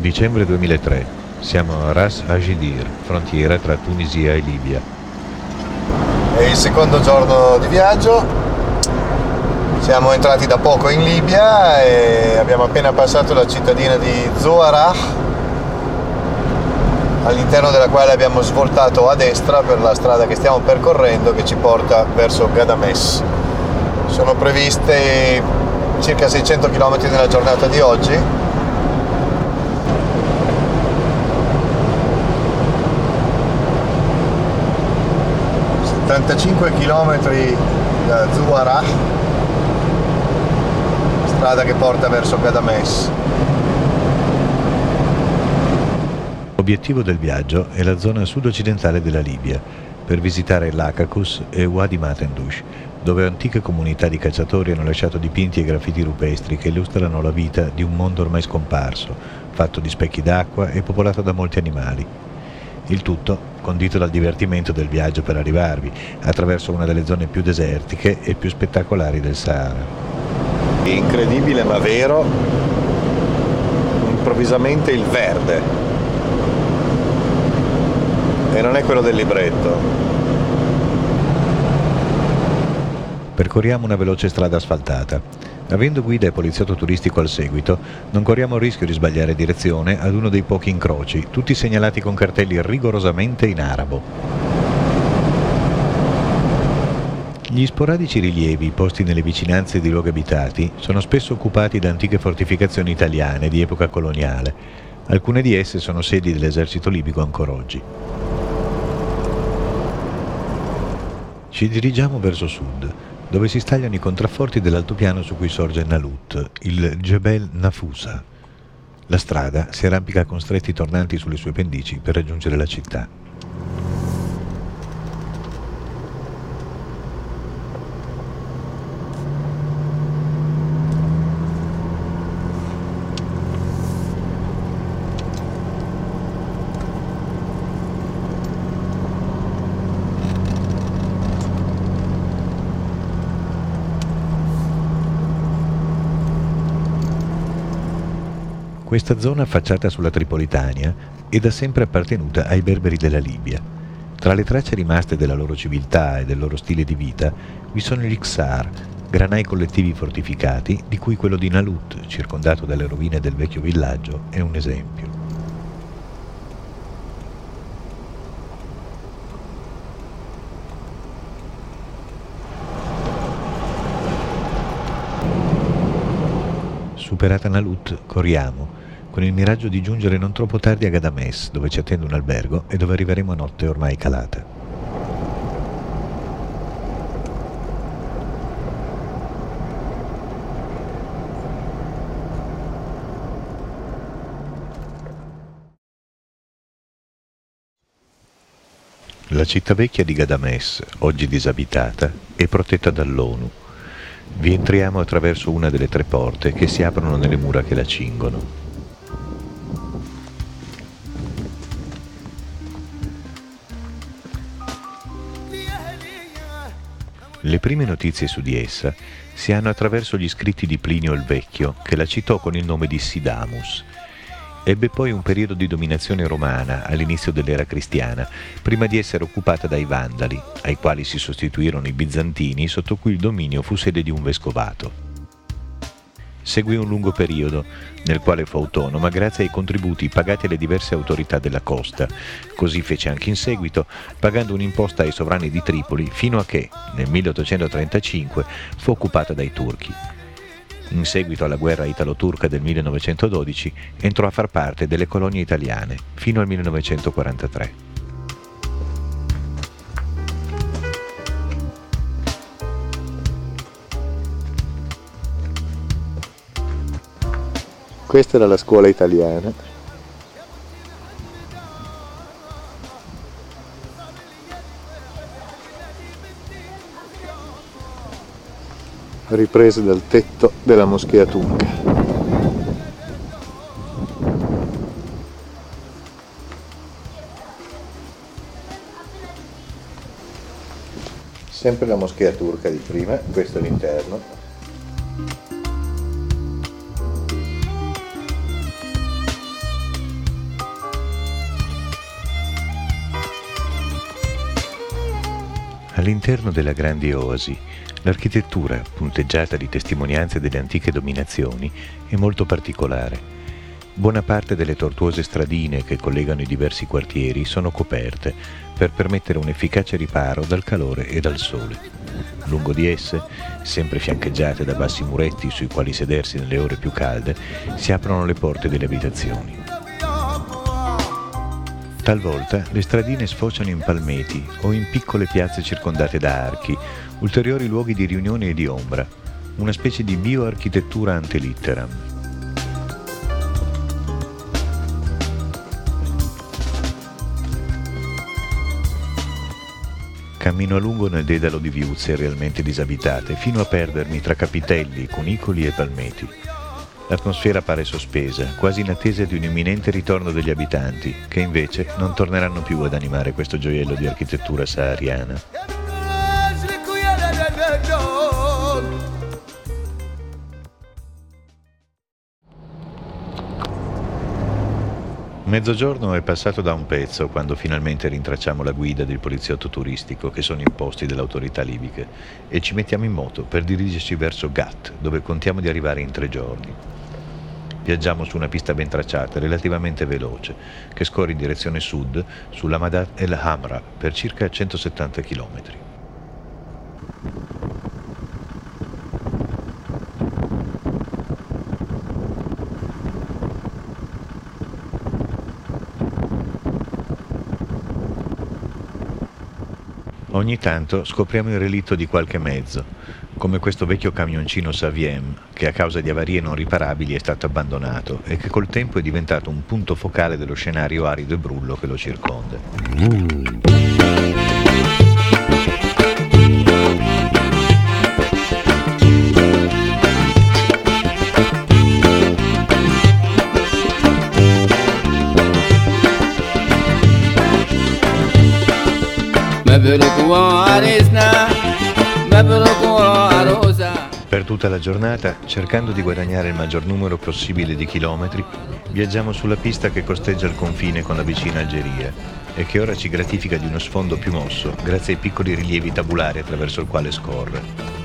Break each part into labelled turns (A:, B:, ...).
A: Dicembre 2003. Siamo a Ras Ajidir, frontiera tra Tunisia e Libia.
B: È il secondo giorno di viaggio. Siamo entrati da poco in Libia e abbiamo appena passato la cittadina di Zuarah, all'interno della quale abbiamo svoltato a destra per la strada che stiamo percorrendo che ci porta verso Gadames. Sono previste circa 600 km nella giornata di oggi 75 km da Zuwarah, strada che porta verso Gadames.
A: L'obiettivo del viaggio è la zona sud-occidentale della Libia, per visitare l'Akakus e Wadi Matendush, dove antiche comunità di cacciatori hanno lasciato dipinti e graffiti rupestri che illustrano la vita di un mondo ormai scomparso, fatto di specchi d'acqua e popolato da molti animali. Il tutto condito dal divertimento del viaggio per arrivarvi, attraverso una delle zone più desertiche e più spettacolari del Sahara.
B: Incredibile ma vero, improvvisamente il verde. E non è quello del libretto.
A: Percorriamo una veloce strada asfaltata. Avendo guida e poliziotto turistico al seguito, non corriamo il rischio di sbagliare direzione ad uno dei pochi incroci, tutti segnalati con cartelli rigorosamente in arabo. Gli sporadici rilievi posti nelle vicinanze di luoghi abitati sono spesso occupati da antiche fortificazioni italiane di epoca coloniale. Alcune di esse sono sedi dell'esercito libico ancora oggi. Ci dirigiamo verso sud, dove si stagliano i contrafforti dell'altopiano su cui sorge Nalut, il Jebel Nafusa. La strada si arrampica con stretti tornanti sulle sue pendici per raggiungere la città. Questa zona affacciata sulla Tripolitania è da sempre appartenuta ai berberi della Libia. Tra le tracce rimaste della loro civiltà e del loro stile di vita vi sono gli Xar, granai collettivi fortificati, di cui quello di Nalut, circondato dalle rovine del vecchio villaggio, è un esempio. Superata Nalut, corriamo, con il miraggio di giungere non troppo tardi a Gadames, dove ci attende un albergo e dove arriveremo a notte ormai calata. La città vecchia di Gadames, oggi disabitata, è protetta dall'ONU. Vi entriamo attraverso una delle tre porte che si aprono nelle mura che la cingono. Le prime notizie su di essa si hanno attraverso gli scritti di Plinio il Vecchio, che la citò con il nome di Sidamus. Ebbe poi un periodo di dominazione romana all'inizio dell'era cristiana, prima di essere occupata dai Vandali, ai quali si sostituirono i Bizantini, sotto cui il dominio fu sede di un vescovato. Seguì un lungo periodo nel quale fu autonoma grazie ai contributi pagati alle diverse autorità della costa. Così fece anche in seguito, pagando un'imposta ai sovrani di Tripoli fino a che, nel 1835, fu occupata dai turchi. In seguito alla guerra italo-turca del 1912 entrò a far parte delle colonie italiane fino al 1943.
B: Questa era la scuola italiana. riprese dal tetto della moschea turca. Sempre la moschea turca di prima, questo è l'interno.
A: All'interno della grandi oasi L'architettura, punteggiata di testimonianze delle antiche dominazioni, è molto particolare. Buona parte delle tortuose stradine che collegano i diversi quartieri sono coperte per permettere un efficace riparo dal calore e dal sole. Lungo di esse, sempre fiancheggiate da bassi muretti sui quali sedersi nelle ore più calde, si aprono le porte delle abitazioni. Talvolta le stradine sfociano in palmeti o in piccole piazze circondate da archi, ulteriori luoghi di riunione e di ombra, una specie di bioarchitettura ante litteram. Cammino a lungo nel dedalo di viuzze realmente disabitate, fino a perdermi tra capitelli, cunicoli e palmeti. L'atmosfera pare sospesa, quasi in attesa di un imminente ritorno degli abitanti, che invece non torneranno più ad animare questo gioiello di architettura sahariana. Mezzogiorno è passato da un pezzo quando finalmente rintracciamo la guida del poliziotto turistico che sono imposti dalle autorità libiche e ci mettiamo in moto per dirigerci verso Gat, dove contiamo di arrivare in tre giorni. Viaggiamo su una pista ben tracciata, relativamente veloce, che scorre in direzione sud sulla Madat El Hamra per circa 170 km. Ogni tanto scopriamo il relitto di qualche mezzo, come questo vecchio camioncino Saviem, che a causa di avarie non riparabili è stato abbandonato e che col tempo è diventato un punto focale dello scenario arido e brullo che lo circonda. Mm. Tutta la giornata, cercando di guadagnare il maggior numero possibile di chilometri, viaggiamo sulla pista che costeggia il confine con la vicina Algeria e che ora ci gratifica di uno sfondo più mosso grazie ai piccoli rilievi tabulari attraverso il quale scorre.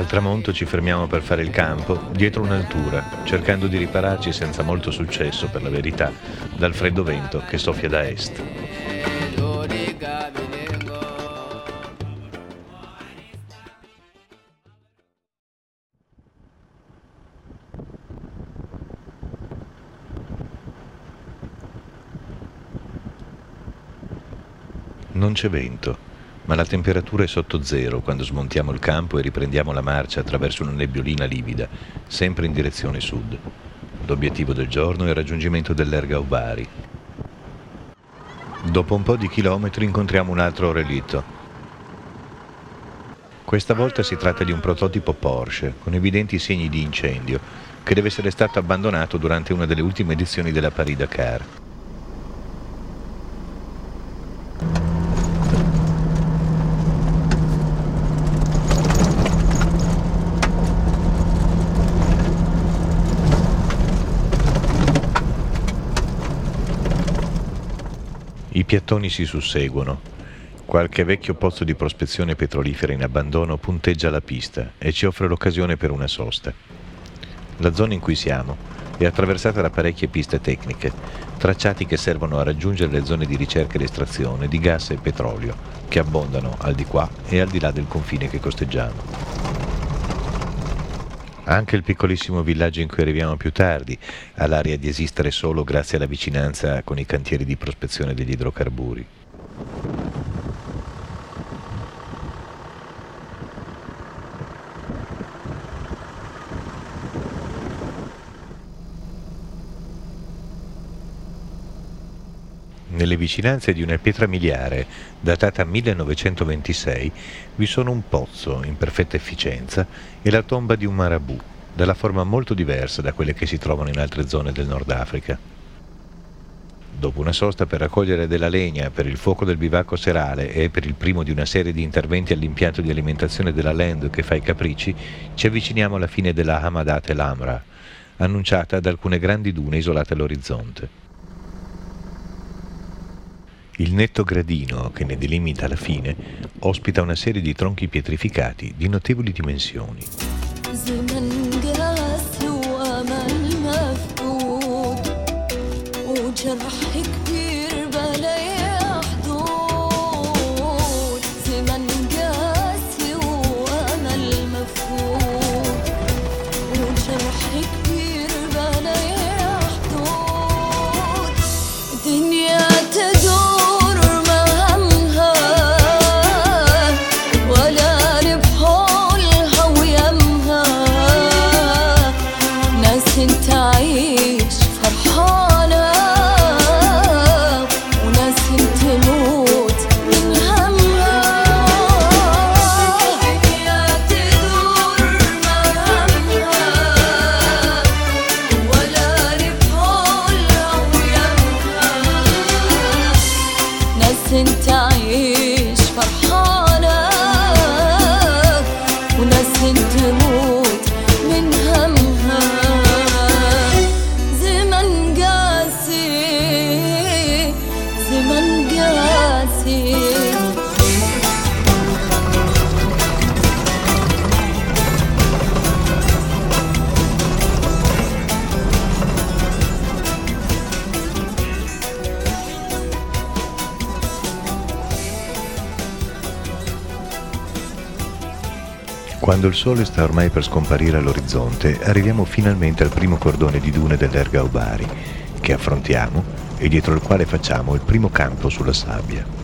A: Al tramonto ci fermiamo per fare il campo, dietro un'altura, cercando di ripararci senza molto successo, per la verità, dal freddo vento che soffia da est. Non c'è vento ma la temperatura è sotto zero quando smontiamo il campo e riprendiamo la marcia attraverso una nebbiolina livida, sempre in direzione sud. L'obiettivo del giorno è il raggiungimento dell'Erga Ubari. Dopo un po' di chilometri incontriamo un altro relitto. Questa volta si tratta di un prototipo Porsche con evidenti segni di incendio che deve essere stato abbandonato durante una delle ultime edizioni della Paris-Dakar. I piattoni si susseguono. Qualche vecchio pozzo di prospezione petrolifera in abbandono punteggia la pista e ci offre l'occasione per una sosta. La zona in cui siamo è attraversata da parecchie piste tecniche, tracciati che servono a raggiungere le zone di ricerca ed estrazione di gas e petrolio, che abbondano al di qua e al di là del confine che costeggiamo.
C: Anche il piccolissimo villaggio in cui arriviamo più tardi ha l'aria di esistere solo grazie alla vicinanza con i cantieri di prospezione degli idrocarburi. Nelle vicinanze di una pietra miliare datata 1926 vi sono un pozzo in perfetta efficienza e la tomba di un marabù, dalla forma molto diversa da quelle che si trovano in altre zone del Nord Africa. Dopo una sosta per raccogliere della legna per il fuoco del bivacco serale e per il primo di una serie di interventi all'impianto di alimentazione della land che fa i capricci, ci avviciniamo alla fine della Hamadat el Amra, annunciata da alcune grandi dune isolate all'orizzonte. Il netto gradino che ne delimita la fine ospita una serie di tronchi pietrificati di notevoli dimensioni. Quando il sole sta ormai per scomparire all'orizzonte, arriviamo finalmente al primo cordone di dune dell'Erga Ubari, che affrontiamo e dietro il quale facciamo il primo campo sulla sabbia.